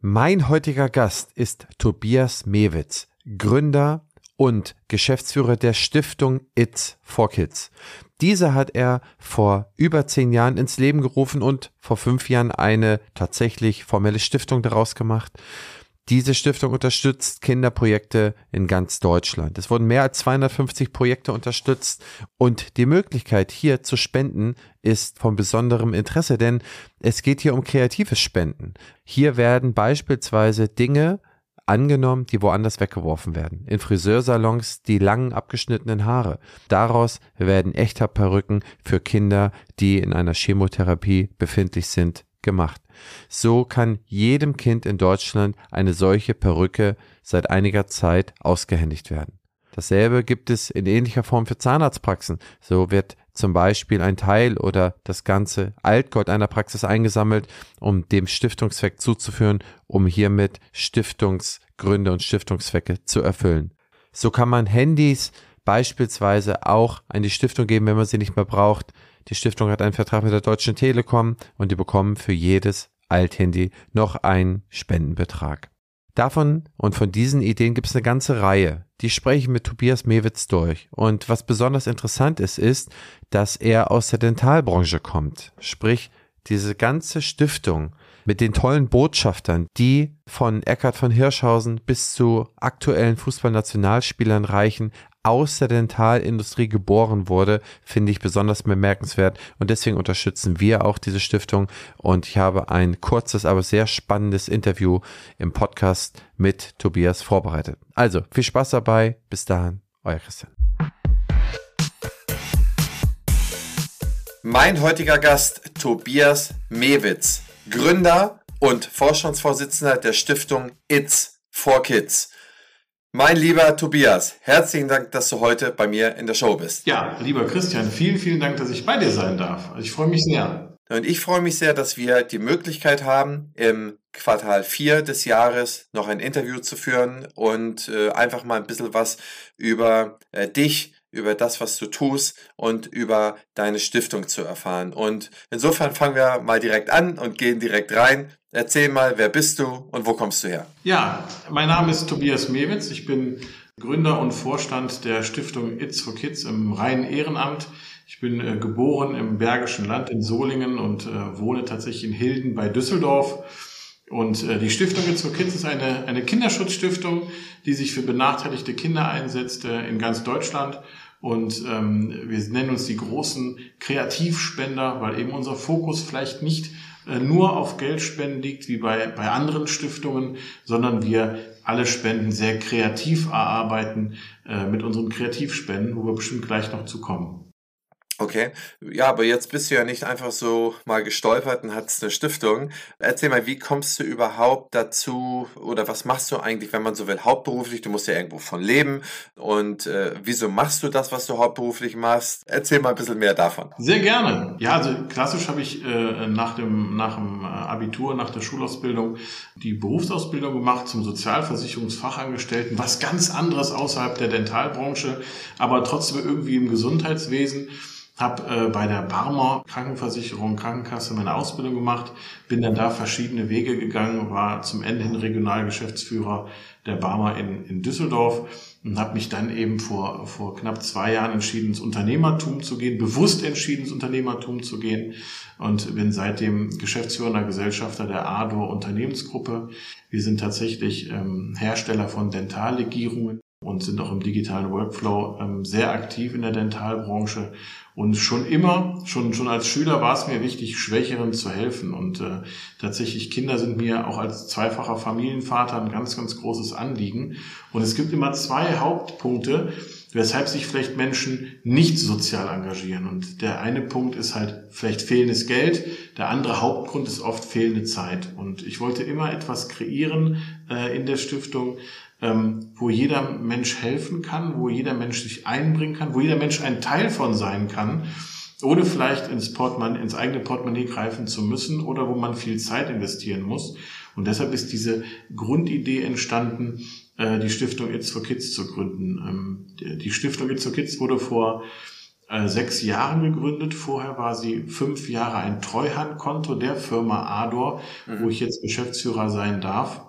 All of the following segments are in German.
Mein heutiger Gast ist Tobias Mewitz, Gründer und Geschäftsführer der Stiftung It's for Kids. Diese hat er vor über zehn Jahren ins Leben gerufen und vor fünf Jahren eine tatsächlich formelle Stiftung daraus gemacht. Diese Stiftung unterstützt Kinderprojekte in ganz Deutschland. Es wurden mehr als 250 Projekte unterstützt und die Möglichkeit hier zu spenden ist von besonderem Interesse, denn es geht hier um kreatives Spenden. Hier werden beispielsweise Dinge angenommen, die woanders weggeworfen werden. In Friseursalons die langen abgeschnittenen Haare. Daraus werden echter Perücken für Kinder, die in einer Chemotherapie befindlich sind, gemacht. So kann jedem Kind in Deutschland eine solche Perücke seit einiger Zeit ausgehändigt werden. Dasselbe gibt es in ähnlicher Form für Zahnarztpraxen. So wird zum Beispiel ein Teil oder das ganze Altgold einer Praxis eingesammelt, um dem Stiftungszweck zuzuführen, um hiermit Stiftungsgründe und Stiftungszwecke zu erfüllen. So kann man Handys beispielsweise auch an die Stiftung geben, wenn man sie nicht mehr braucht. Die Stiftung hat einen Vertrag mit der Deutschen Telekom und die bekommen für jedes Althandy noch einen Spendenbetrag. Davon und von diesen Ideen gibt es eine ganze Reihe. Die spreche ich mit Tobias Mewitz durch. Und was besonders interessant ist, ist, dass er aus der Dentalbranche kommt. Sprich, diese ganze Stiftung mit den tollen Botschaftern, die von Eckhard von Hirschhausen bis zu aktuellen Fußballnationalspielern reichen, aus der Dentalindustrie geboren wurde, finde ich besonders bemerkenswert und deswegen unterstützen wir auch diese Stiftung und ich habe ein kurzes, aber sehr spannendes Interview im Podcast mit Tobias vorbereitet. Also viel Spaß dabei, bis dahin, euer Christian. Mein heutiger Gast Tobias Mewitz, Gründer und Vorstandsvorsitzender der Stiftung It's for Kids. Mein lieber Tobias, herzlichen Dank, dass du heute bei mir in der Show bist. Ja, lieber Christian, vielen, vielen Dank, dass ich bei dir sein darf. Ich freue mich sehr. Und ich freue mich sehr, dass wir die Möglichkeit haben, im Quartal 4 des Jahres noch ein Interview zu führen und äh, einfach mal ein bisschen was über äh, dich, über das, was du tust und über deine Stiftung zu erfahren. Und insofern fangen wir mal direkt an und gehen direkt rein. Erzähl mal, wer bist du und wo kommst du her? Ja, mein Name ist Tobias Mewitz. Ich bin Gründer und Vorstand der Stiftung It's for Kids im reinen Ehrenamt. Ich bin äh, geboren im Bergischen Land in Solingen und äh, wohne tatsächlich in Hilden bei Düsseldorf. Und äh, die Stiftung It's for Kids ist eine, eine Kinderschutzstiftung, die sich für benachteiligte Kinder einsetzt äh, in ganz Deutschland. Und ähm, wir nennen uns die großen Kreativspender, weil eben unser Fokus vielleicht nicht nur auf Geldspenden liegt, wie bei, bei anderen Stiftungen, sondern wir alle Spenden sehr kreativ erarbeiten äh, mit unseren Kreativspenden, wo wir bestimmt gleich noch zu kommen. Okay, ja, aber jetzt bist du ja nicht einfach so mal gestolpert und hast eine Stiftung. Erzähl mal, wie kommst du überhaupt dazu oder was machst du eigentlich, wenn man so will, hauptberuflich? Du musst ja irgendwo von leben und äh, wieso machst du das, was du hauptberuflich machst? Erzähl mal ein bisschen mehr davon. Sehr gerne. Ja, also klassisch habe ich äh, nach, dem, nach dem äh, Abitur, nach der Schulausbildung die Berufsausbildung gemacht zum Sozialversicherungsfachangestellten, was ganz anderes außerhalb der Dentalbranche, aber trotzdem irgendwie im Gesundheitswesen habe äh, bei der Barmer Krankenversicherung, Krankenkasse meine Ausbildung gemacht, bin dann da verschiedene Wege gegangen, war zum Ende hin Regionalgeschäftsführer der Barmer in, in Düsseldorf und habe mich dann eben vor, vor knapp zwei Jahren entschieden, ins Unternehmertum zu gehen, bewusst entschieden, ins Unternehmertum zu gehen und bin seitdem geschäftsführender Gesellschafter der Ador Unternehmensgruppe. Wir sind tatsächlich ähm, Hersteller von Dentallegierungen und sind auch im digitalen Workflow ähm, sehr aktiv in der Dentalbranche. Und schon immer, schon, schon als Schüler war es mir wichtig, Schwächeren zu helfen. Und äh, tatsächlich Kinder sind mir auch als zweifacher Familienvater ein ganz, ganz großes Anliegen. Und es gibt immer zwei Hauptpunkte, weshalb sich vielleicht Menschen nicht sozial engagieren. Und der eine Punkt ist halt vielleicht fehlendes Geld, der andere Hauptgrund ist oft fehlende Zeit. Und ich wollte immer etwas kreieren äh, in der Stiftung, ähm, wo jeder Mensch helfen kann, wo jeder Mensch sich einbringen kann, wo jeder Mensch ein Teil von sein kann, ohne vielleicht ins, Portemonnaie, ins eigene Portemonnaie greifen zu müssen oder wo man viel Zeit investieren muss. Und deshalb ist diese Grundidee entstanden, äh, die Stiftung It's for Kids zu gründen. Ähm, die Stiftung It's for Kids wurde vor äh, sechs Jahren gegründet. Vorher war sie fünf Jahre ein Treuhandkonto der Firma Ador, mhm. wo ich jetzt Geschäftsführer sein darf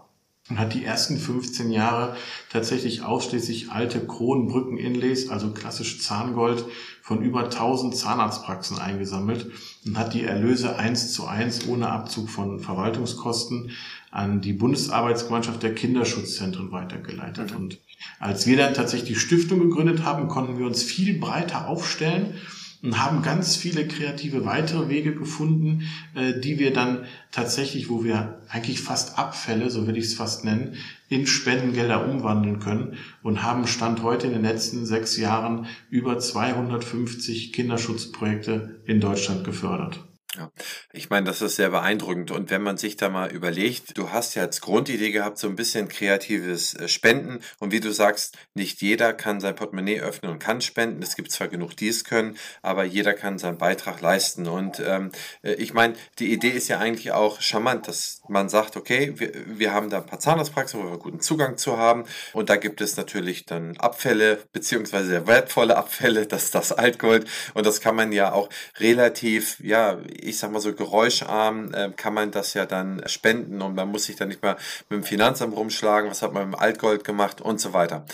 und hat die ersten 15 Jahre tatsächlich ausschließlich alte Kronenbrücken-Inlays, also klassisch Zahngold, von über 1000 Zahnarztpraxen eingesammelt und hat die Erlöse eins zu eins ohne Abzug von Verwaltungskosten an die Bundesarbeitsgemeinschaft der Kinderschutzzentren weitergeleitet. Mhm. Und als wir dann tatsächlich die Stiftung gegründet haben, konnten wir uns viel breiter aufstellen und haben ganz viele kreative weitere Wege gefunden, äh, die wir dann tatsächlich, wo wir eigentlich fast Abfälle, so will ich es fast nennen, in Spendengelder umwandeln können und haben Stand heute in den letzten sechs Jahren über 250 Kinderschutzprojekte in Deutschland gefördert. Ja, ich meine, das ist sehr beeindruckend. Und wenn man sich da mal überlegt, du hast ja als Grundidee gehabt, so ein bisschen kreatives äh, Spenden. Und wie du sagst, nicht jeder kann sein Portemonnaie öffnen und kann spenden. Es gibt zwar genug, die es können, aber jeder kann seinen Beitrag leisten. Und ähm, äh, ich meine, die Idee ist ja eigentlich auch charmant, dass man sagt, okay, wir, wir haben da ein paar Zahnarztpraxen, wo wir guten Zugang zu haben. Und da gibt es natürlich dann Abfälle, beziehungsweise sehr wertvolle Abfälle, das ist das Altgold. Und das kann man ja auch relativ, ja, ich sag mal so geräuscharm, äh, kann man das ja dann spenden und man muss sich dann nicht mehr mit dem Finanzamt rumschlagen, was hat man mit dem Altgold gemacht und so weiter.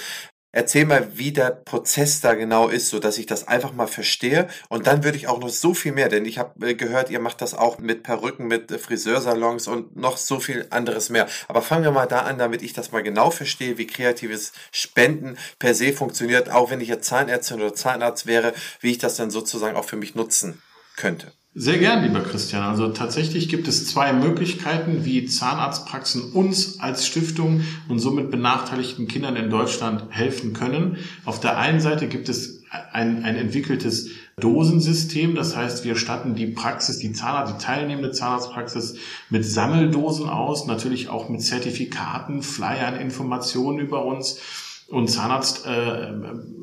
Erzähl mal, wie der Prozess da genau ist, so dass ich das einfach mal verstehe. Und dann würde ich auch noch so viel mehr, denn ich habe äh, gehört, ihr macht das auch mit Perücken, mit Friseursalons und noch so viel anderes mehr. Aber fangen wir mal da an, damit ich das mal genau verstehe, wie kreatives Spenden per se funktioniert, auch wenn ich jetzt Zahnärztin oder Zahnarzt wäre, wie ich das dann sozusagen auch für mich nutzen könnte. Sehr gern, lieber Christian. Also tatsächlich gibt es zwei Möglichkeiten, wie Zahnarztpraxen uns als Stiftung und somit benachteiligten Kindern in Deutschland helfen können. Auf der einen Seite gibt es ein, ein entwickeltes Dosensystem. Das heißt, wir statten die Praxis, die Zahnarzt, die teilnehmende Zahnarztpraxis mit Sammeldosen aus, natürlich auch mit Zertifikaten, Flyern, Informationen über uns und Zahnarzt, äh,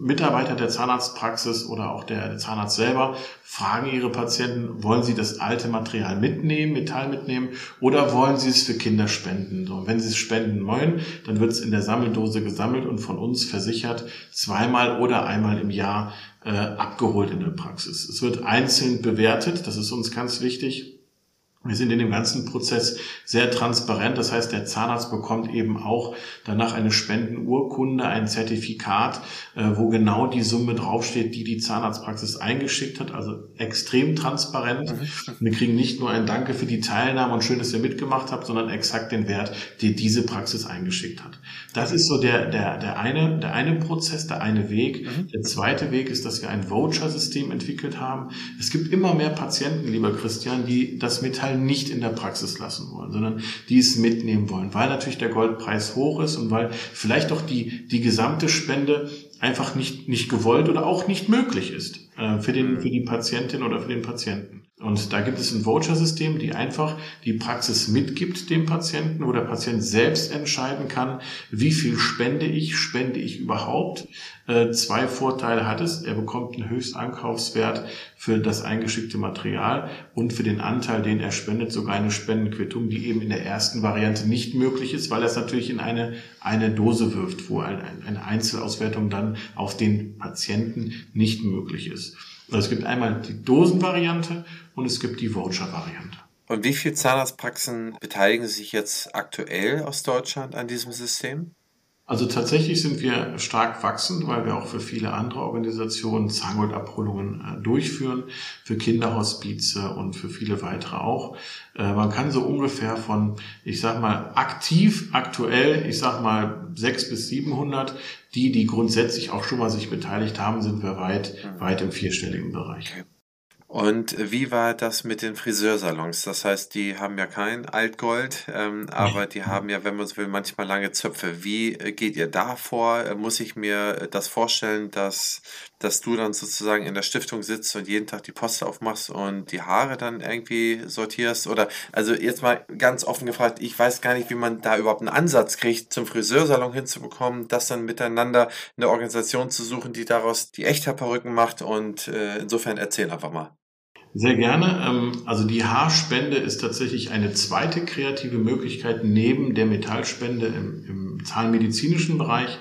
Mitarbeiter der Zahnarztpraxis oder auch der, Zahnarzt selber fragen ihre Patienten, wollen sie das alte Material mitnehmen, Metall mitnehmen oder wollen sie es für Kinder spenden? So, wenn sie es spenden wollen, dann wird es in der Sammeldose gesammelt und von uns versichert zweimal oder einmal im Jahr äh, abgeholt in der Praxis. Es wird einzeln bewertet, das ist uns ganz wichtig. Wir sind in dem ganzen Prozess sehr transparent. Das heißt, der Zahnarzt bekommt eben auch danach eine Spendenurkunde, ein Zertifikat, äh, wo genau die Summe draufsteht, die die Zahnarztpraxis eingeschickt hat. Also extrem transparent. Mhm. Wir kriegen nicht nur ein Danke für die Teilnahme und schön, dass ihr mitgemacht habt, sondern exakt den Wert, den diese Praxis eingeschickt hat. Das ist so der, der, der eine, der eine Prozess, der eine Weg. Mhm. Der zweite Weg ist, dass wir ein Voucher-System entwickelt haben. Es gibt immer mehr Patienten, lieber Christian, die das Metall Teil nicht in der Praxis lassen wollen, sondern die es mitnehmen wollen, weil natürlich der Goldpreis hoch ist und weil vielleicht auch die, die gesamte Spende einfach nicht, nicht gewollt oder auch nicht möglich ist äh, für, den, für die Patientin oder für den Patienten. Und da gibt es ein Voucher-System, die einfach die Praxis mitgibt dem Patienten, wo der Patient selbst entscheiden kann, wie viel spende ich, spende ich überhaupt. Äh, zwei Vorteile hat es. Er bekommt einen Höchstankaufswert für das eingeschickte Material und für den Anteil, den er spendet, sogar eine Spendenquittung, die eben in der ersten Variante nicht möglich ist, weil er es natürlich in eine, eine Dose wirft, wo eine Einzelauswertung dann auf den Patienten nicht möglich ist. Also es gibt einmal die Dosenvariante und es gibt die Voucher-Variante. Und wie viele Zahnarztpraxen beteiligen sich jetzt aktuell aus Deutschland an diesem System? Also tatsächlich sind wir stark wachsend, weil wir auch für viele andere Organisationen Zahngoldabholungen äh, durchführen, für Kinderhospize und für viele weitere auch. Äh, man kann so ungefähr von, ich sag mal, aktiv aktuell, ich sag mal, sechs bis 700, die, die grundsätzlich auch schon mal sich beteiligt haben, sind wir weit, weit im vierstelligen Bereich. Okay. Und wie war das mit den Friseursalons? Das heißt, die haben ja kein Altgold, ähm, aber die haben ja, wenn man so will, manchmal lange Zöpfe. Wie äh, geht ihr da vor? Äh, muss ich mir das vorstellen, dass, dass du dann sozusagen in der Stiftung sitzt und jeden Tag die Post aufmachst und die Haare dann irgendwie sortierst? Oder, also jetzt mal ganz offen gefragt, ich weiß gar nicht, wie man da überhaupt einen Ansatz kriegt, zum Friseursalon hinzubekommen, das dann miteinander eine Organisation zu suchen, die daraus die Echthaarperücken macht und äh, insofern erzähl einfach mal. Sehr gerne. Ähm, also die Haarspende ist tatsächlich eine zweite kreative Möglichkeit neben der Metallspende im, im zahnmedizinischen Bereich.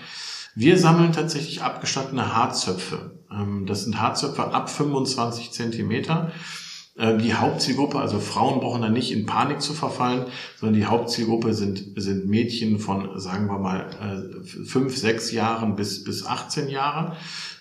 Wir sammeln tatsächlich abgestattete Haarzöpfe. Ähm, das sind Haarzöpfe ab 25 Zentimeter. Äh, die Hauptzielgruppe, also Frauen brauchen da nicht in Panik zu verfallen, sondern die Hauptzielgruppe sind, sind Mädchen von, sagen wir mal, äh, fünf, sechs Jahren bis, bis 18 Jahre,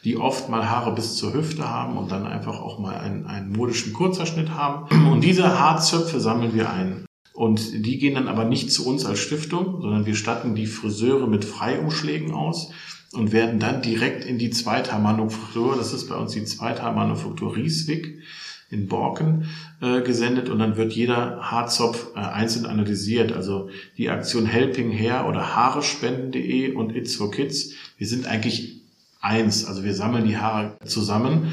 die oft mal Haare bis zur Hüfte haben und dann einfach auch mal einen, einen modischen Kurzerschnitt haben. Und diese Haarzöpfe sammeln wir ein. Und die gehen dann aber nicht zu uns als Stiftung, sondern wir statten die Friseure mit Freiumschlägen aus und werden dann direkt in die Zweithaarmanufaktur, das ist bei uns die Zweithaarmanufaktur Rieswig, in Borken äh, gesendet und dann wird jeder Haarzopf äh, einzeln analysiert. Also die Aktion Helping Hair oder Haarespenden.de und It's for Kids, wir sind eigentlich eins. Also wir sammeln die Haare zusammen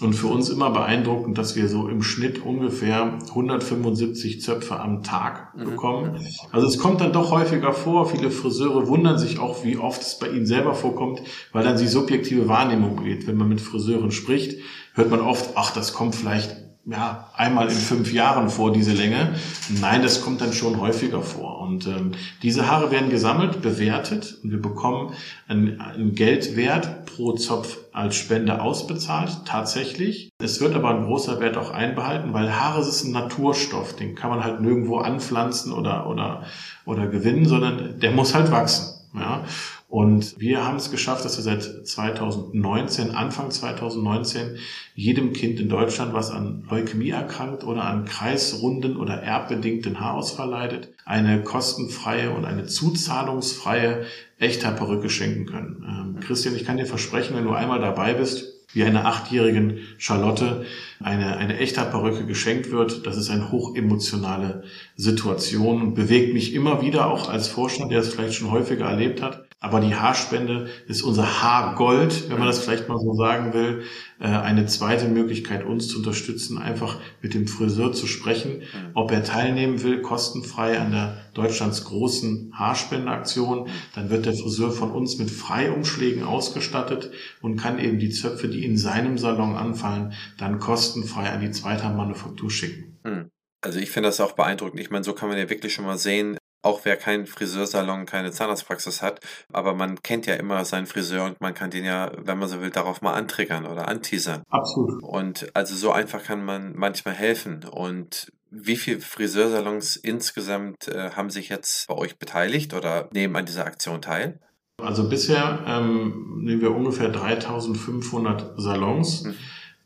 und für uns immer beeindruckend, dass wir so im Schnitt ungefähr 175 Zöpfe am Tag mhm. bekommen. Also es kommt dann doch häufiger vor. Viele Friseure wundern sich auch, wie oft es bei ihnen selber vorkommt, weil dann die subjektive Wahrnehmung geht. Wenn man mit Friseuren spricht, hört man oft, ach, das kommt vielleicht ja, einmal in fünf Jahren vor, diese Länge. Nein, das kommt dann schon häufiger vor. Und ähm, diese Haare werden gesammelt, bewertet und wir bekommen einen, einen Geldwert pro Zopf als Spende ausbezahlt, tatsächlich. Es wird aber ein großer Wert auch einbehalten, weil Haare ist ein Naturstoff, den kann man halt nirgendwo anpflanzen oder, oder, oder gewinnen, sondern der muss halt wachsen. Ja, und wir haben es geschafft, dass wir seit 2019, Anfang 2019, jedem Kind in Deutschland, was an Leukämie erkrankt oder an kreisrunden oder erbbedingten Haarausfall leidet, eine kostenfreie und eine zuzahlungsfreie Echthaarperücke schenken können. Ähm, Christian, ich kann dir versprechen, wenn du einmal dabei bist, wie einer achtjährigen Charlotte eine, eine echte Perücke geschenkt wird. Das ist eine hochemotionale Situation und bewegt mich immer wieder auch als Vorstand, der es vielleicht schon häufiger erlebt hat. Aber die Haarspende ist unser Haargold, wenn man das vielleicht mal so sagen will. Äh, eine zweite Möglichkeit, uns zu unterstützen, einfach mit dem Friseur zu sprechen, ob er teilnehmen will, kostenfrei an der Deutschlands großen Haarspendeaktion. Dann wird der Friseur von uns mit Freiumschlägen ausgestattet und kann eben die Zöpfe, die in seinem Salon anfallen, dann kostenfrei an die Zweithandmanufaktur schicken. Hm. Also ich finde das auch beeindruckend. Ich meine, so kann man ja wirklich schon mal sehen, auch wer keinen Friseursalon, keine Zahnarztpraxis hat, aber man kennt ja immer seinen Friseur und man kann den ja, wenn man so will, darauf mal antriggern oder anteasern. Absolut. Und also so einfach kann man manchmal helfen. Und wie viele Friseursalons insgesamt äh, haben sich jetzt bei euch beteiligt oder nehmen an dieser Aktion teil? Also bisher ähm, nehmen wir ungefähr 3500 Salons. Mhm.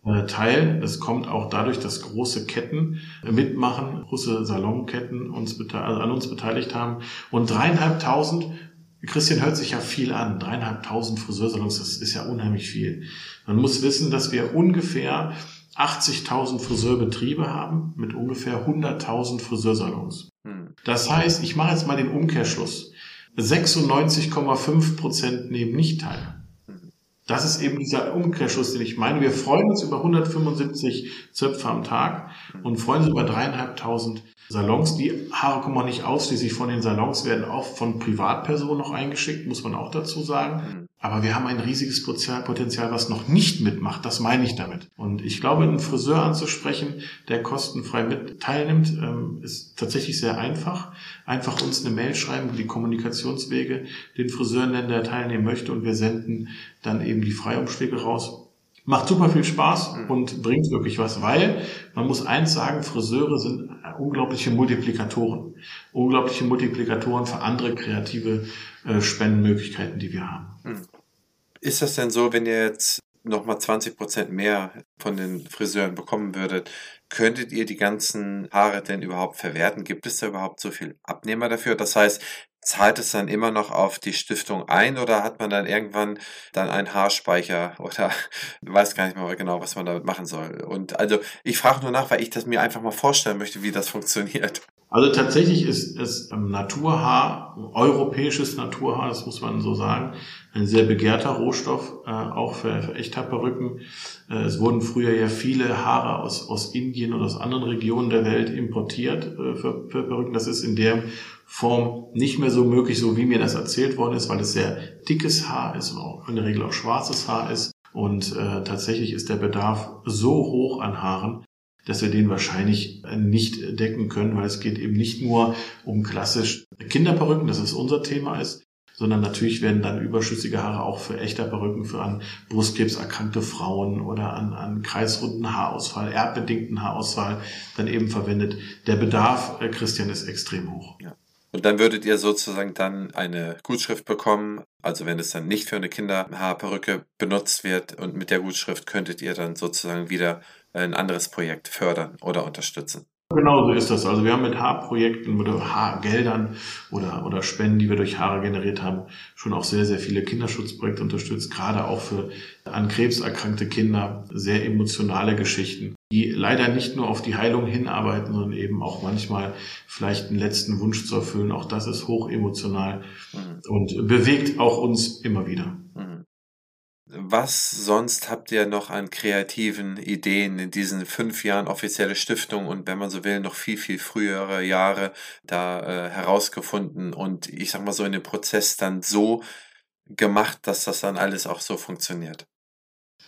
Äh, teil. Es kommt auch dadurch, dass große Ketten mitmachen, große Salonketten uns also an uns beteiligt haben. Und dreieinhalbtausend, Christian hört sich ja viel an, dreieinhalbtausend Friseursalons, das ist ja unheimlich viel. Man muss wissen, dass wir ungefähr 80.000 Friseurbetriebe haben mit ungefähr 100.000 Friseursalons. Hm. Das heißt, ich mache jetzt mal den Umkehrschluss. 96,5 Prozent nehmen nicht teil. Das ist eben dieser Umkehrschluss, den ich meine. Wir freuen uns über 175 Zöpfe am Tag und freuen uns über dreieinhalbtausend Salons. Die Haare kommen auch nicht ausschließlich von den Salons, werden auch von Privatpersonen noch eingeschickt, muss man auch dazu sagen. Aber wir haben ein riesiges Potenzial, was noch nicht mitmacht. Das meine ich damit. Und ich glaube, einen Friseur anzusprechen, der kostenfrei mit teilnimmt, ähm, ist tatsächlich sehr einfach. Einfach uns eine Mail schreiben, die Kommunikationswege, den Friseur nennen, der teilnehmen möchte und wir senden dann eben die Freiumschläge raus. Macht super viel Spaß mhm. und bringt wirklich was, weil man muss eins sagen, Friseure sind unglaubliche Multiplikatoren. Unglaubliche Multiplikatoren für andere kreative äh, Spendenmöglichkeiten, die wir haben. Mhm. Ist das denn so, wenn ihr jetzt nochmal 20 Prozent mehr von den Friseuren bekommen würdet, könntet ihr die ganzen Haare denn überhaupt verwerten? Gibt es da überhaupt so viel Abnehmer dafür? Das heißt, zahlt es dann immer noch auf die Stiftung ein oder hat man dann irgendwann dann einen Haarspeicher oder weiß gar nicht mehr genau, was man damit machen soll? Und also ich frage nur nach, weil ich das mir einfach mal vorstellen möchte, wie das funktioniert. Also tatsächlich ist es Naturhaar, europäisches Naturhaar, das muss man so sagen, ein sehr begehrter Rohstoff, äh, auch für, für Echthaarperücken. Äh, es wurden früher ja viele Haare aus, aus Indien oder aus anderen Regionen der Welt importiert äh, für, für Perücken. Das ist in der Form nicht mehr so möglich, so wie mir das erzählt worden ist, weil es sehr dickes Haar ist und auch in der Regel auch schwarzes Haar ist. Und äh, tatsächlich ist der Bedarf so hoch an Haaren, dass wir den wahrscheinlich nicht decken können, weil es geht eben nicht nur um klassisch Kinderperücken, das ist unser Thema ist, sondern natürlich werden dann überschüssige Haare auch für echter Perücken für an Brustkrebs erkrankte Frauen oder an, an kreisrunden Haarausfall, erbbedingten Haarausfall dann eben verwendet. Der Bedarf, äh, Christian, ist extrem hoch. Ja. Und dann würdet ihr sozusagen dann eine Gutschrift bekommen, also wenn es dann nicht für eine Kinderhaarperücke benutzt wird und mit der Gutschrift könntet ihr dann sozusagen wieder ein anderes Projekt fördern oder unterstützen. Genau so ist das. Also wir haben mit Haarprojekten oder Haargeldern oder, oder Spenden, die wir durch Haare generiert haben, schon auch sehr, sehr viele Kinderschutzprojekte unterstützt, gerade auch für an Krebs erkrankte Kinder. Sehr emotionale Geschichten, die leider nicht nur auf die Heilung hinarbeiten, sondern eben auch manchmal vielleicht einen letzten Wunsch zu erfüllen. Auch das ist hoch emotional mhm. und bewegt auch uns immer wieder. Mhm. Was sonst habt ihr noch an kreativen Ideen in diesen fünf Jahren offizielle Stiftung und wenn man so will, noch viel, viel frühere Jahre da äh, herausgefunden und ich sag mal so in dem Prozess dann so gemacht, dass das dann alles auch so funktioniert?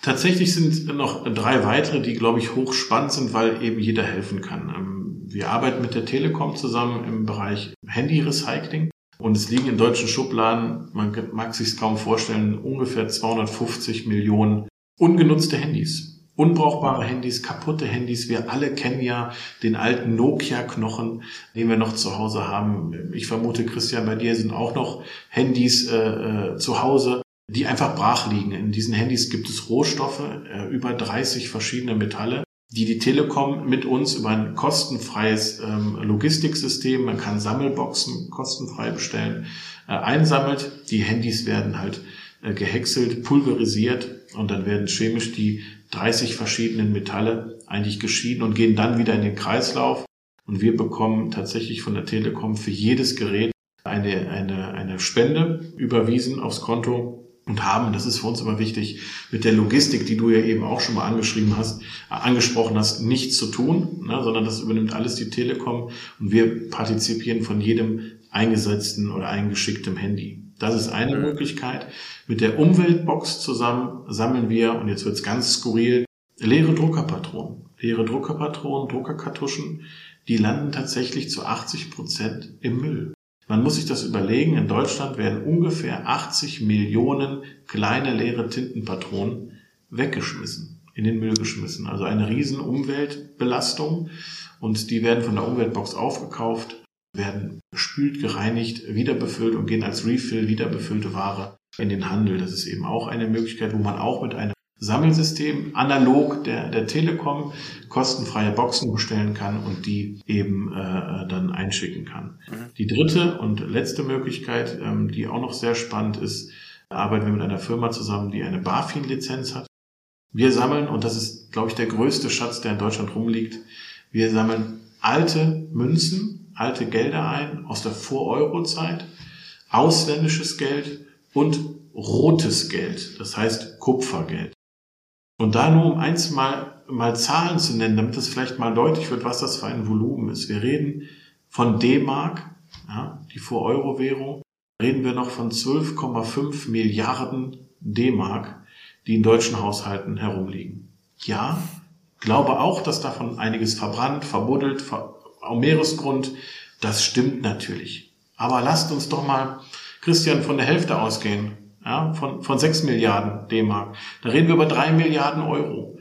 Tatsächlich sind noch drei weitere, die, glaube ich, hochspannend sind, weil eben jeder helfen kann. Ähm, wir arbeiten mit der Telekom zusammen im Bereich Handy-Recycling. Und es liegen in deutschen Schubladen, man mag sich kaum vorstellen, ungefähr 250 Millionen ungenutzte Handys. Unbrauchbare Handys, kaputte Handys. Wir alle kennen ja den alten Nokia-Knochen, den wir noch zu Hause haben. Ich vermute, Christian, bei dir sind auch noch Handys äh, äh zu Hause, die einfach brach liegen. In diesen Handys gibt es Rohstoffe, äh, über 30 verschiedene Metalle die die Telekom mit uns über ein kostenfreies ähm, Logistiksystem, man kann Sammelboxen kostenfrei bestellen, äh, einsammelt. Die Handys werden halt äh, gehäckselt, pulverisiert und dann werden chemisch die 30 verschiedenen Metalle eigentlich geschieden und gehen dann wieder in den Kreislauf. Und wir bekommen tatsächlich von der Telekom für jedes Gerät eine, eine, eine Spende überwiesen aufs Konto und haben, das ist für uns immer wichtig, mit der Logistik, die du ja eben auch schon mal angeschrieben hast, äh, angesprochen hast, nichts zu tun, ne, sondern das übernimmt alles die Telekom und wir partizipieren von jedem eingesetzten oder eingeschicktem Handy. Das ist eine mhm. Möglichkeit. Mit der Umweltbox zusammen sammeln wir, und jetzt wird's ganz skurril, leere Druckerpatronen. Leere Druckerpatronen, Druckerkartuschen, die landen tatsächlich zu 80 Prozent im Müll. Man muss sich das überlegen, in Deutschland werden ungefähr 80 Millionen kleine leere Tintenpatronen weggeschmissen, in den Müll geschmissen. Also eine riesen Umweltbelastung und die werden von der Umweltbox aufgekauft, werden gespült, gereinigt, wieder befüllt und gehen als Refill, wieder befüllte Ware in den Handel. Das ist eben auch eine Möglichkeit, wo man auch mit einem Sammelsystem analog der, der Telekom kostenfreie Boxen bestellen kann und die eben äh, dann einschicken kann. Mhm. Die dritte und letzte Möglichkeit, ähm, die auch noch sehr spannend ist, arbeiten wir mit einer Firma zusammen, die eine BaFin-Lizenz hat. Wir sammeln, und das ist, glaube ich, der größte Schatz, der in Deutschland rumliegt, wir sammeln alte Münzen, alte Gelder ein aus der Vor-Euro-Zeit, ausländisches Geld und rotes Geld, das heißt Kupfergeld. Und da nur um eins mal, mal Zahlen zu nennen, damit das vielleicht mal deutlich wird, was das für ein Volumen ist. Wir reden von D-Mark, ja, die Vor-Euro-Währung, reden wir noch von 12,5 Milliarden D-Mark, die in deutschen Haushalten herumliegen. Ja, glaube auch, dass davon einiges verbrannt, verbuddelt, ver am Meeresgrund. Das stimmt natürlich. Aber lasst uns doch mal, Christian, von der Hälfte ausgehen ja, von, von 6 Milliarden D-Mark. Da reden wir über 3 Milliarden Euro,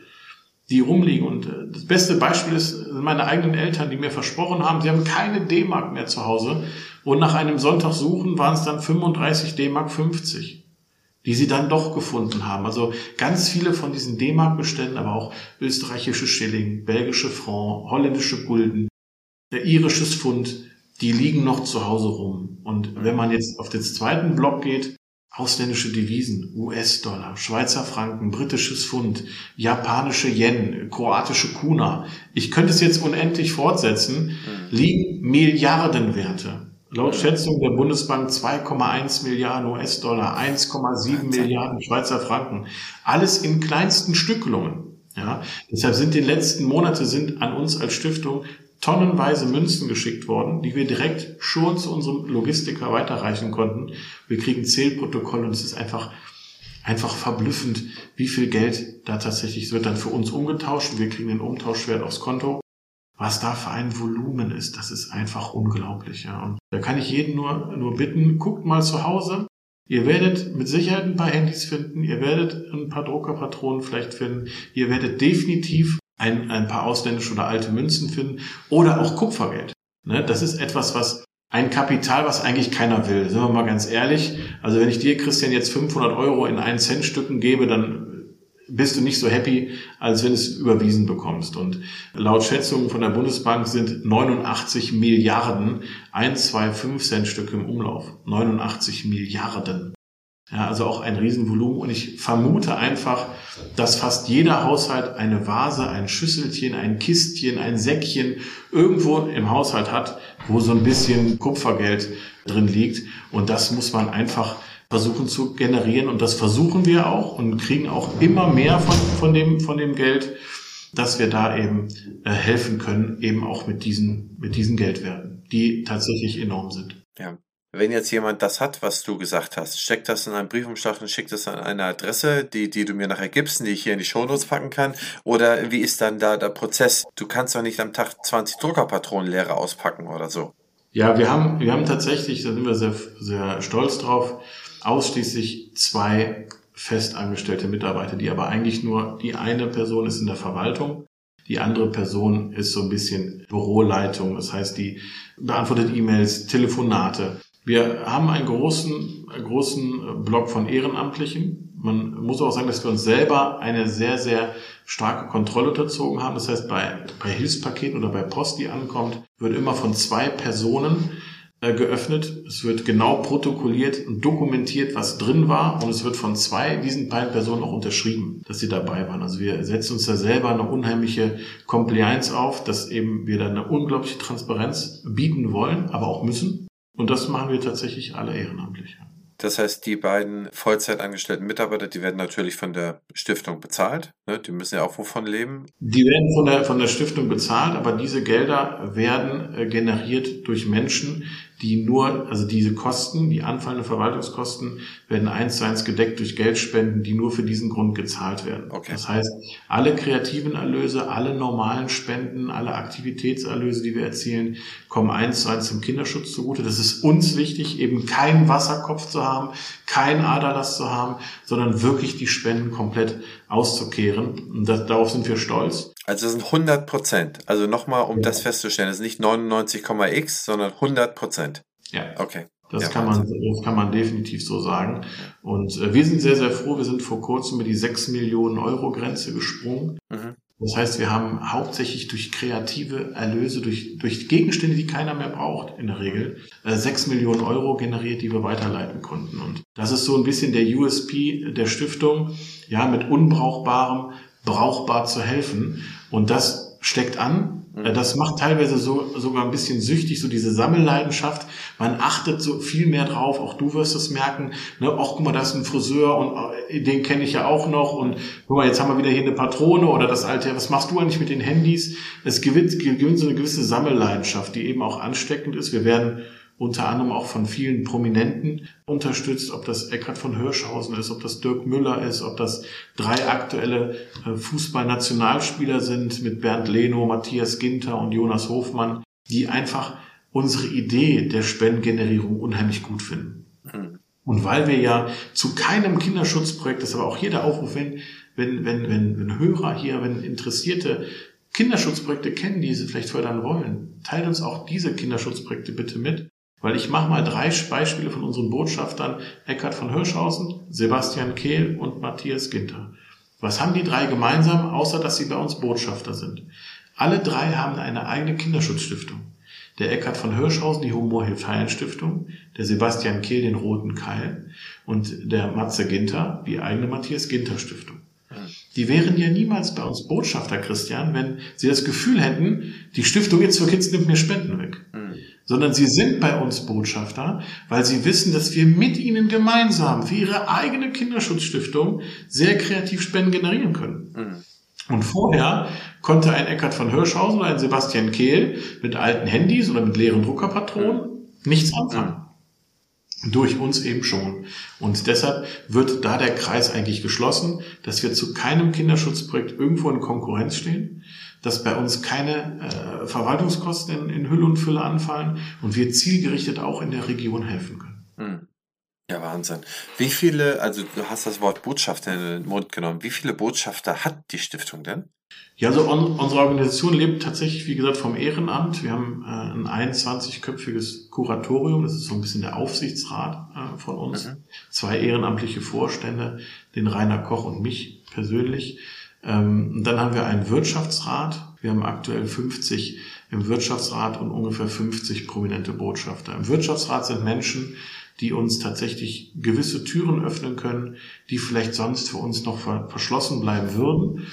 die rumliegen. Und äh, das beste Beispiel ist, sind meine eigenen Eltern, die mir versprochen haben, sie haben keine D-Mark mehr zu Hause. Und nach einem Sonntag suchen waren es dann 35 D-Mark 50 die sie dann doch gefunden haben. Also ganz viele von diesen D-Mark-Beständen, aber auch österreichische Schilling, belgische Franc, holländische Gulden, der irisches Pfund, die liegen noch zu Hause rum. Und wenn man jetzt auf den zweiten Block geht, ausländische Devisen, US-Dollar, Schweizer Franken, britisches Pfund, japanische Yen, kroatische Kuna. Ich könnte es jetzt unendlich fortsetzen, mhm. liegen Milliardenwerte. Laut Schätzung der Bundesbank 2,1 Milliarden US-Dollar, 1,7 Milliarden Schweizer Franken. Alles in kleinsten Stückelungen. Ja, deshalb sind die letzten Monate sind an uns als Stiftung tonnenweise Münzen geschickt worden, die wir direkt schon zu unserem Logistiker weiterreichen konnten. Wir kriegen Zählprotokoll und es ist einfach, einfach verblüffend, wie viel Geld da tatsächlich, wird dann für uns umgetauscht wir kriegen den Umtauschwert aufs Konto. Was da für ein Volumen ist, das ist einfach unglaublich, ja. Und da kann ich jeden nur, nur bitten, guckt mal zu Hause, Ihr werdet mit Sicherheit ein paar Handys finden, ihr werdet ein paar Druckerpatronen vielleicht finden, ihr werdet definitiv ein, ein paar ausländische oder alte Münzen finden oder auch Kupfergeld. Ne, das ist etwas, was ein Kapital, was eigentlich keiner will. Sind wir mal ganz ehrlich. Also wenn ich dir, Christian, jetzt 500 Euro in einen Cent Stücken gebe, dann bist du nicht so happy, als wenn du es überwiesen bekommst. Und laut Schätzungen von der Bundesbank sind 89 Milliarden 1, 2, 5 Cent Stücke im Umlauf. 89 Milliarden. Ja, also auch ein Riesenvolumen. Und ich vermute einfach, dass fast jeder Haushalt eine Vase, ein Schüsselchen, ein Kistchen, ein Säckchen irgendwo im Haushalt hat, wo so ein bisschen Kupfergeld drin liegt. Und das muss man einfach versuchen zu generieren. Und das versuchen wir auch und kriegen auch immer mehr von, von, dem, von dem Geld, dass wir da eben äh, helfen können, eben auch mit diesen, mit diesen Geldwerten, die tatsächlich enorm sind. Ja. Wenn jetzt jemand das hat, was du gesagt hast, steckt das in einen Briefumschlag und schickt das an eine Adresse, die, die du mir nachher gibst, die ich hier in die Shownotes packen kann? Oder wie ist dann da der Prozess? Du kannst doch nicht am Tag 20 Druckerpatronen leere auspacken oder so. Ja, wir haben, wir haben tatsächlich, da sind wir sehr, sehr stolz drauf, ausschließlich zwei festangestellte Mitarbeiter, die aber eigentlich nur, die eine Person ist in der Verwaltung, die andere Person ist so ein bisschen Büroleitung, das heißt, die beantwortet E-Mails, Telefonate. Wir haben einen großen, großen Block von Ehrenamtlichen. Man muss auch sagen, dass wir uns selber eine sehr, sehr starke Kontrolle unterzogen haben. Das heißt, bei, bei Hilfspaketen oder bei Post, die ankommt, wird immer von zwei Personen äh, geöffnet. Es wird genau protokolliert und dokumentiert, was drin war. Und es wird von zwei diesen beiden Personen auch unterschrieben, dass sie dabei waren. Also wir setzen uns da selber eine unheimliche Compliance auf, dass eben wir da eine unglaubliche Transparenz bieten wollen, aber auch müssen. Und das machen wir tatsächlich alle ehrenamtlich. Das heißt, die beiden Vollzeitangestellten Mitarbeiter, die werden natürlich von der Stiftung bezahlt. Ne? Die müssen ja auch wovon leben. Die werden von der, von der Stiftung bezahlt, aber diese Gelder werden äh, generiert durch Menschen, die nur, also diese Kosten, die anfallenden Verwaltungskosten werden eins zu eins gedeckt durch Geldspenden, die nur für diesen Grund gezahlt werden. Okay. Das heißt, alle kreativen Erlöse, alle normalen Spenden, alle Aktivitätserlöse, die wir erzielen, kommen eins zu eins dem Kinderschutz zugute. Das ist uns wichtig, eben keinen Wasserkopf zu haben, keinen Aderlass zu haben, sondern wirklich die Spenden komplett auszukehren. Und das, darauf sind wir stolz. Also das sind 100 Prozent. Also nochmal, um ja. das festzustellen, das ist nicht 99,x, sondern 100 Prozent. Ja. Okay. Das, ja, kann man, das kann man definitiv so sagen. Und äh, wir sind sehr, sehr froh. Wir sind vor kurzem über die 6 Millionen Euro Grenze gesprungen. Mhm. Das heißt, wir haben hauptsächlich durch kreative Erlöse, durch, durch Gegenstände, die keiner mehr braucht in der Regel, äh, 6 Millionen Euro generiert, die wir weiterleiten konnten. Und das ist so ein bisschen der USP der Stiftung, ja, mit Unbrauchbarem brauchbar zu helfen. Und das steckt an. Mhm. Das macht teilweise so, sogar ein bisschen süchtig, so diese Sammelleidenschaft. Man achtet so viel mehr drauf. Auch du wirst es merken. Ne? Auch guck mal, da ist ein Friseur und äh, den kenne ich ja auch noch. Und guck mal, jetzt haben wir wieder hier eine Patrone oder das alte. Was machst du eigentlich mit den Handys? Es gewinnt, gewinnt so eine gewisse Sammelleidenschaft, die eben auch ansteckend ist. Wir werden unter anderem auch von vielen Prominenten unterstützt, ob das Eckhard von Hirschhausen ist, ob das Dirk Müller ist, ob das drei aktuelle äh, Fußballnationalspieler sind mit Bernd Leno, Matthias Ginter und Jonas Hofmann, die einfach unsere Idee der Spendengenerierung unheimlich gut finden. Mhm. Und weil wir ja zu keinem Kinderschutzprojekt, das ist aber auch jeder Aufruf, wenn, wenn, wenn, wenn, wenn Hörer hier, wenn Interessierte Kinderschutzprojekte kennen, die sie vielleicht fördern wollen, teilt uns auch diese Kinderschutzprojekte bitte mit. Weil ich mache mal drei Beispiele von unseren Botschaftern, Eckhard von Hirschhausen, Sebastian Kehl und Matthias Ginter. Was haben die drei gemeinsam, außer dass sie bei uns Botschafter sind? Alle drei haben eine eigene Kinderschutzstiftung. Der Eckhard von Hirschhausen, die Humorhilfe Heilen Stiftung, der Sebastian Kehl, den Roten Keil und der Matze Ginter, die eigene Matthias Ginter Stiftung. Die wären ja niemals bei uns Botschafter, Christian, wenn sie das Gefühl hätten, die Stiftung jetzt für Kids nimmt mir Spenden weg. Mhm sondern sie sind bei uns Botschafter, weil sie wissen, dass wir mit ihnen gemeinsam für ihre eigene Kinderschutzstiftung sehr kreativ Spenden generieren können. Mhm. Und vorher konnte ein Eckart von Hirschhausen oder ein Sebastian Kehl mit alten Handys oder mit leeren Druckerpatronen mhm. nichts anfangen. Durch uns eben schon. Und deshalb wird da der Kreis eigentlich geschlossen, dass wir zu keinem Kinderschutzprojekt irgendwo in Konkurrenz stehen, dass bei uns keine äh, Verwaltungskosten in, in Hülle und Fülle anfallen und wir zielgerichtet auch in der Region helfen können. Hm. Ja, Wahnsinn. Wie viele, also du hast das Wort Botschafter in den Mund genommen, wie viele Botschafter hat die Stiftung denn? Ja, also on, unsere Organisation lebt tatsächlich, wie gesagt, vom Ehrenamt. Wir haben äh, ein 21-köpfiges Kuratorium, das ist so ein bisschen der Aufsichtsrat äh, von uns. Mhm. Zwei ehrenamtliche Vorstände, den Rainer Koch und mich persönlich. Ähm, dann haben wir einen Wirtschaftsrat. Wir haben aktuell 50 im Wirtschaftsrat und ungefähr 50 prominente Botschafter. Im Wirtschaftsrat sind Menschen, die uns tatsächlich gewisse Türen öffnen können, die vielleicht sonst für uns noch verschlossen bleiben würden.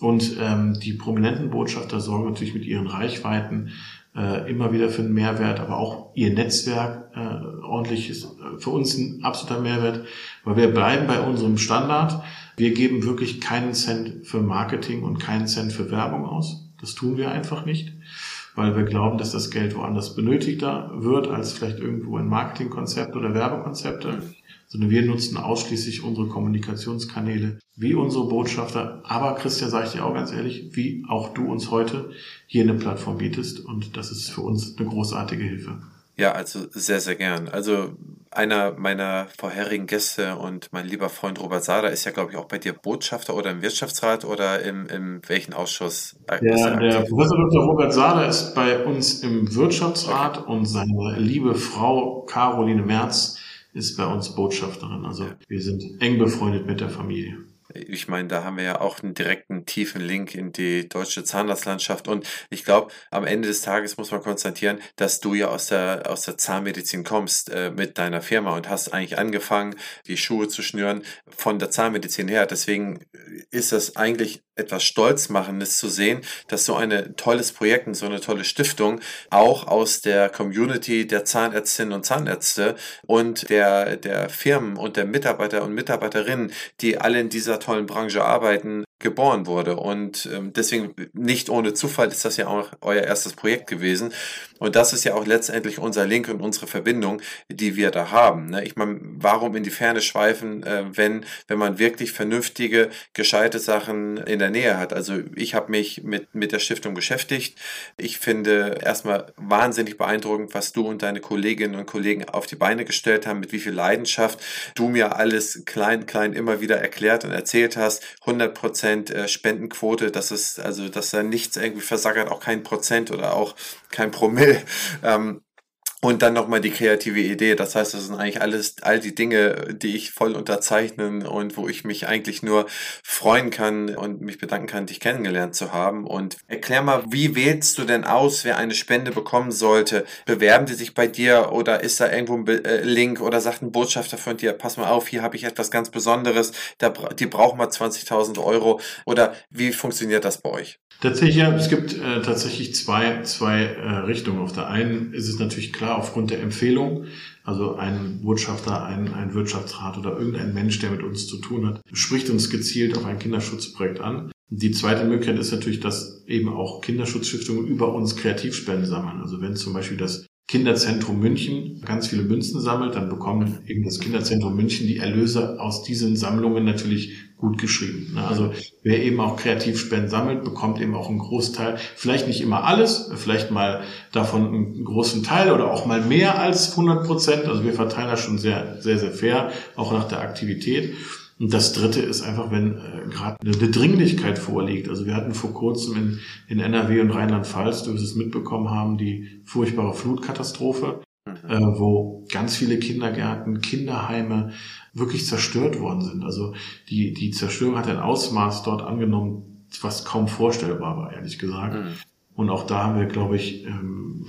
Und ähm, die prominenten Botschafter sorgen natürlich mit ihren Reichweiten äh, immer wieder für einen Mehrwert, aber auch ihr Netzwerk äh, ordentlich ist äh, für uns ein absoluter Mehrwert, weil wir bleiben bei unserem Standard. Wir geben wirklich keinen Cent für Marketing und keinen Cent für Werbung aus. Das tun wir einfach nicht, weil wir glauben, dass das Geld woanders benötigter wird als vielleicht irgendwo ein Marketingkonzept oder Werbekonzepte sondern wir nutzen ausschließlich unsere Kommunikationskanäle wie unsere Botschafter. Aber Christian, sage ich dir auch ganz ehrlich, wie auch du uns heute hier eine Plattform bietest. Und das ist für uns eine großartige Hilfe. Ja, also sehr, sehr gern. Also einer meiner vorherigen Gäste und mein lieber Freund Robert Sada ist ja, glaube ich, auch bei dir Botschafter oder im Wirtschaftsrat oder im, im welchen Ausschuss? Der, der Professor Dr. Robert Sada ist bei uns im Wirtschaftsrat okay. und seine liebe Frau Caroline Merz ist bei uns Botschafterin. Also wir sind eng befreundet mit der Familie. Ich meine, da haben wir ja auch einen direkten tiefen Link in die deutsche Zahnarztlandschaft. Und ich glaube, am Ende des Tages muss man konstatieren, dass du ja aus der, aus der Zahnmedizin kommst äh, mit deiner Firma und hast eigentlich angefangen, die Schuhe zu schnüren von der Zahnmedizin her. Deswegen ist das eigentlich etwas Stolzmachendes zu sehen, dass so ein tolles Projekt und so eine tolle Stiftung auch aus der Community der Zahnärztinnen und Zahnärzte und der, der Firmen und der Mitarbeiter und Mitarbeiterinnen, die alle in dieser tollen Branche arbeiten, geboren wurde. Und ähm, deswegen nicht ohne Zufall ist das ja auch euer erstes Projekt gewesen. Und das ist ja auch letztendlich unser Link und unsere Verbindung, die wir da haben. Ne? Ich meine, warum in die Ferne schweifen, äh, wenn, wenn man wirklich vernünftige, gescheite Sachen in der Nähe hat? Also ich habe mich mit, mit der Stiftung beschäftigt. Ich finde erstmal wahnsinnig beeindruckend, was du und deine Kolleginnen und Kollegen auf die Beine gestellt haben, mit wie viel Leidenschaft du mir alles klein, klein immer wieder erklärt und erzählt hast. 100 Prozent äh, Spendenquote, das ist also, dass da nichts irgendwie versackert, auch kein Prozent oder auch kein Promille. Ähm, und dann nochmal die kreative Idee. Das heißt, das sind eigentlich alles, all die Dinge, die ich voll unterzeichnen und wo ich mich eigentlich nur freuen kann und mich bedanken kann, dich kennengelernt zu haben. Und erklär mal, wie wählst du denn aus, wer eine Spende bekommen sollte? Bewerben die sich bei dir oder ist da irgendwo ein äh, Link oder sagt ein Botschafter von dir, pass mal auf, hier habe ich etwas ganz Besonderes, die brauchen mal 20.000 Euro oder wie funktioniert das bei euch? Tatsächlich, ja, es gibt äh, tatsächlich zwei, zwei äh, Richtungen. Auf der einen ist es natürlich klar aufgrund der Empfehlung, also ein Botschafter, ein, ein Wirtschaftsrat oder irgendein Mensch, der mit uns zu tun hat, spricht uns gezielt auf ein Kinderschutzprojekt an. Die zweite Möglichkeit ist natürlich, dass eben auch Kinderschutzstiftungen über uns Kreativspenden sammeln. Also wenn zum Beispiel das Kinderzentrum München ganz viele Münzen sammelt, dann bekommt eben das Kinderzentrum München die Erlöse aus diesen Sammlungen natürlich gut geschrieben. Ne? Also wer eben auch Kreativspenden sammelt, bekommt eben auch einen Großteil, vielleicht nicht immer alles, vielleicht mal davon einen großen Teil oder auch mal mehr als 100 Prozent. Also wir verteilen das schon sehr, sehr, sehr fair, auch nach der Aktivität. Und das Dritte ist einfach, wenn äh, gerade eine Dringlichkeit vorliegt. Also wir hatten vor kurzem in, in NRW und Rheinland-Pfalz, du wirst es mitbekommen haben, die furchtbare Flutkatastrophe, mhm. äh, wo ganz viele Kindergärten, Kinderheime wirklich zerstört worden sind. Also die, die Zerstörung hat ein Ausmaß dort angenommen, was kaum vorstellbar war, ehrlich gesagt. Mhm. Und auch da haben wir, glaube ich, ähm,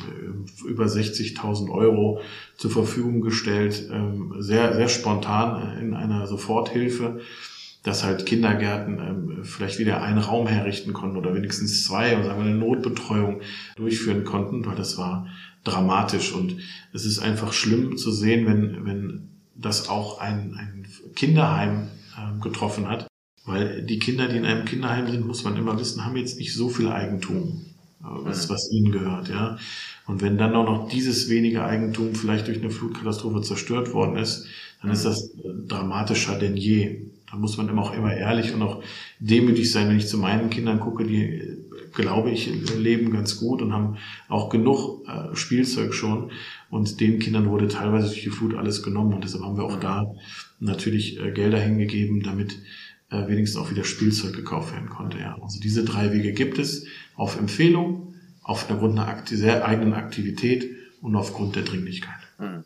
über 60.000 Euro zur Verfügung gestellt, ähm, sehr, sehr spontan in einer Soforthilfe, dass halt Kindergärten ähm, vielleicht wieder einen Raum herrichten konnten oder wenigstens zwei und sagen wir eine Notbetreuung durchführen konnten, weil das war dramatisch und es ist einfach schlimm zu sehen, wenn, wenn das auch ein, ein Kinderheim getroffen hat, weil die Kinder, die in einem Kinderheim sind, muss man immer wissen, haben jetzt nicht so viel Eigentum was, was ihnen gehört, ja. Und wenn dann auch noch dieses wenige Eigentum vielleicht durch eine Flutkatastrophe zerstört worden ist, dann ist das äh, dramatischer denn je. Da muss man immer auch immer ehrlich und auch demütig sein, wenn ich zu meinen Kindern gucke, die glaube ich, leben ganz gut und haben auch genug äh, Spielzeug schon. Und den Kindern wurde teilweise durch die Flut alles genommen. Und deshalb haben wir auch da natürlich äh, Gelder hingegeben, damit äh, wenigstens auch wieder Spielzeug gekauft werden konnte. Ja. Also diese drei Wege gibt es auf Empfehlung, aufgrund einer sehr eigenen Aktivität und aufgrund der Dringlichkeit. Mhm.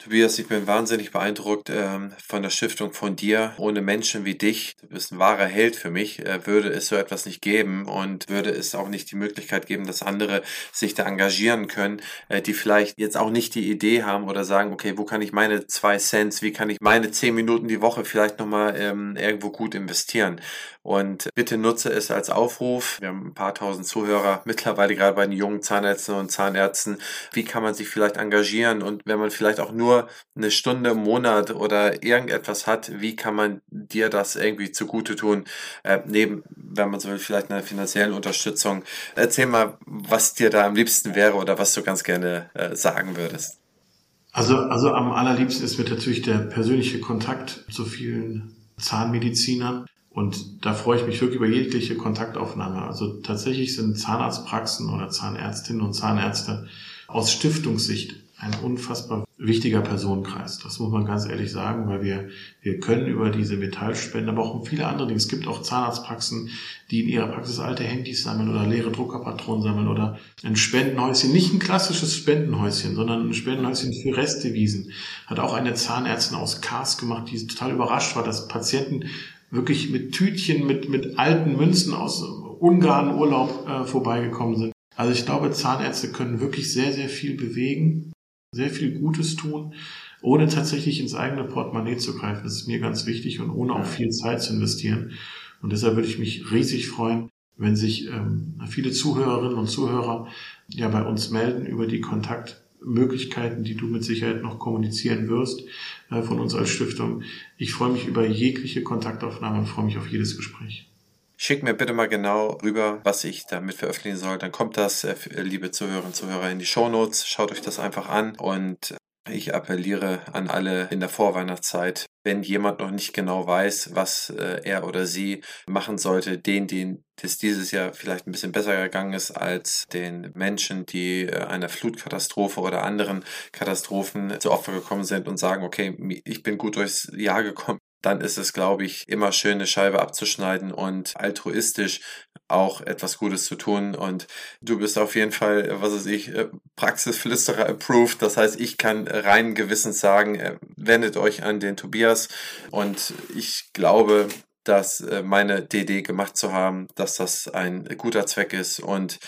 Tobias, ich bin wahnsinnig beeindruckt ähm, von der Stiftung von dir. Ohne Menschen wie dich, du bist ein wahrer Held für mich, äh, würde es so etwas nicht geben und würde es auch nicht die Möglichkeit geben, dass andere sich da engagieren können, äh, die vielleicht jetzt auch nicht die Idee haben oder sagen, okay, wo kann ich meine zwei Cents, wie kann ich meine zehn Minuten die Woche vielleicht nochmal ähm, irgendwo gut investieren. Und bitte nutze es als Aufruf. Wir haben ein paar tausend Zuhörer mittlerweile gerade bei den jungen Zahnärzten und Zahnärzten. Wie kann man sich vielleicht engagieren und wenn man vielleicht auch nur nur eine Stunde im Monat oder irgendetwas hat, wie kann man dir das irgendwie zugute tun? Äh, neben, wenn man so will, vielleicht einer finanziellen Unterstützung. Erzähl mal, was dir da am liebsten wäre oder was du ganz gerne äh, sagen würdest. Also, also am allerliebsten ist mir natürlich der persönliche Kontakt zu vielen Zahnmedizinern. Und da freue ich mich wirklich über jegliche Kontaktaufnahme. Also tatsächlich sind Zahnarztpraxen oder Zahnärztinnen und Zahnärzte aus Stiftungssicht ein unfassbar wichtiger Personenkreis. Das muss man ganz ehrlich sagen, weil wir, wir können über diese Metallspenden, aber auch um viele andere Dinge. Es gibt auch Zahnarztpraxen, die in ihrer Praxis alte Handys sammeln oder leere Druckerpatronen sammeln oder ein Spendenhäuschen, nicht ein klassisches Spendenhäuschen, sondern ein Spendenhäuschen für Restewiesen. Hat auch eine Zahnärztin aus Kars gemacht, die total überrascht war, dass Patienten wirklich mit Tütchen, mit, mit alten Münzen aus Ungarn Urlaub äh, vorbeigekommen sind. Also ich glaube, Zahnärzte können wirklich sehr, sehr viel bewegen sehr viel Gutes tun, ohne tatsächlich ins eigene Portemonnaie zu greifen. Das ist mir ganz wichtig und ohne auch viel Zeit zu investieren. Und deshalb würde ich mich riesig freuen, wenn sich ähm, viele Zuhörerinnen und Zuhörer ja bei uns melden über die Kontaktmöglichkeiten, die du mit Sicherheit noch kommunizieren wirst äh, von uns als Stiftung. Ich freue mich über jegliche Kontaktaufnahme und freue mich auf jedes Gespräch. Schick mir bitte mal genau rüber, was ich damit veröffentlichen soll. Dann kommt das, äh, liebe Zuhörerinnen und Zuhörer, in die Shownotes. Schaut euch das einfach an und ich appelliere an alle in der Vorweihnachtszeit, wenn jemand noch nicht genau weiß, was äh, er oder sie machen sollte, den, den das dieses Jahr vielleicht ein bisschen besser gegangen ist als den Menschen, die äh, einer Flutkatastrophe oder anderen Katastrophen zu Opfer gekommen sind und sagen, okay, ich bin gut durchs Jahr gekommen, dann ist es, glaube ich, immer schön, eine Scheibe abzuschneiden und altruistisch auch etwas Gutes zu tun. Und du bist auf jeden Fall, was weiß ich, äh, Praxisflüsterer approved. Das heißt, ich kann rein gewissens sagen, äh, wendet euch an den Tobias. Und ich glaube, dass äh, meine DD gemacht zu haben, dass das ein guter Zweck ist und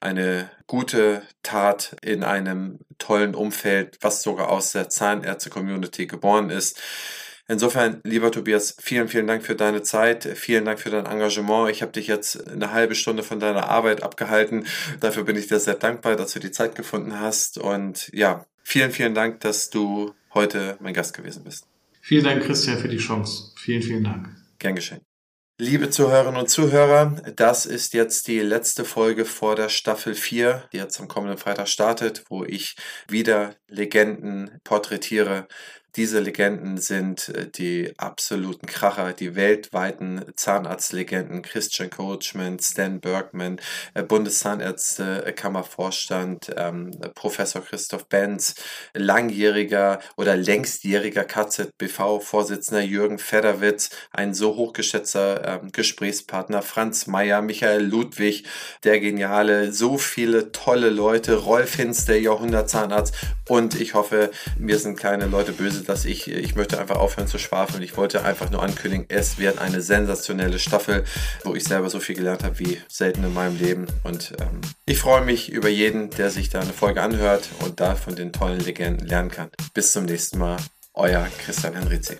eine gute Tat in einem tollen Umfeld, was sogar aus der Zahnärzte-Community geboren ist. Insofern, lieber Tobias, vielen, vielen Dank für deine Zeit, vielen Dank für dein Engagement. Ich habe dich jetzt eine halbe Stunde von deiner Arbeit abgehalten. Dafür bin ich dir sehr dankbar, dass du die Zeit gefunden hast. Und ja, vielen, vielen Dank, dass du heute mein Gast gewesen bist. Vielen Dank, Christian, für die Chance. Vielen, vielen Dank. Gern geschehen. Liebe Zuhörerinnen und Zuhörer, das ist jetzt die letzte Folge vor der Staffel 4, die jetzt am kommenden Freitag startet, wo ich wieder Legenden porträtiere, diese Legenden sind äh, die absoluten Kracher, die weltweiten Zahnarztlegenden Christian Coachman, Stan Bergman, äh, Bundeszahnärztekammervorstand, ähm, Professor Christoph Benz, langjähriger oder längstjähriger KZBV-Vorsitzender Jürgen Federwitz, ein so hochgeschätzter ähm, Gesprächspartner Franz Mayer, Michael Ludwig, der Geniale, so viele tolle Leute, Rolf Hinz, der Jahrhundertzahnarzt. Und ich hoffe, mir sind keine Leute böse böse, dass ich, ich möchte einfach aufhören zu schwafeln. Ich wollte einfach nur ankündigen, es wird eine sensationelle Staffel, wo ich selber so viel gelernt habe wie selten in meinem Leben. Und ähm, ich freue mich über jeden, der sich da eine Folge anhört und da von den tollen Legenden lernen kann. Bis zum nächsten Mal. Euer Christian Henrizi.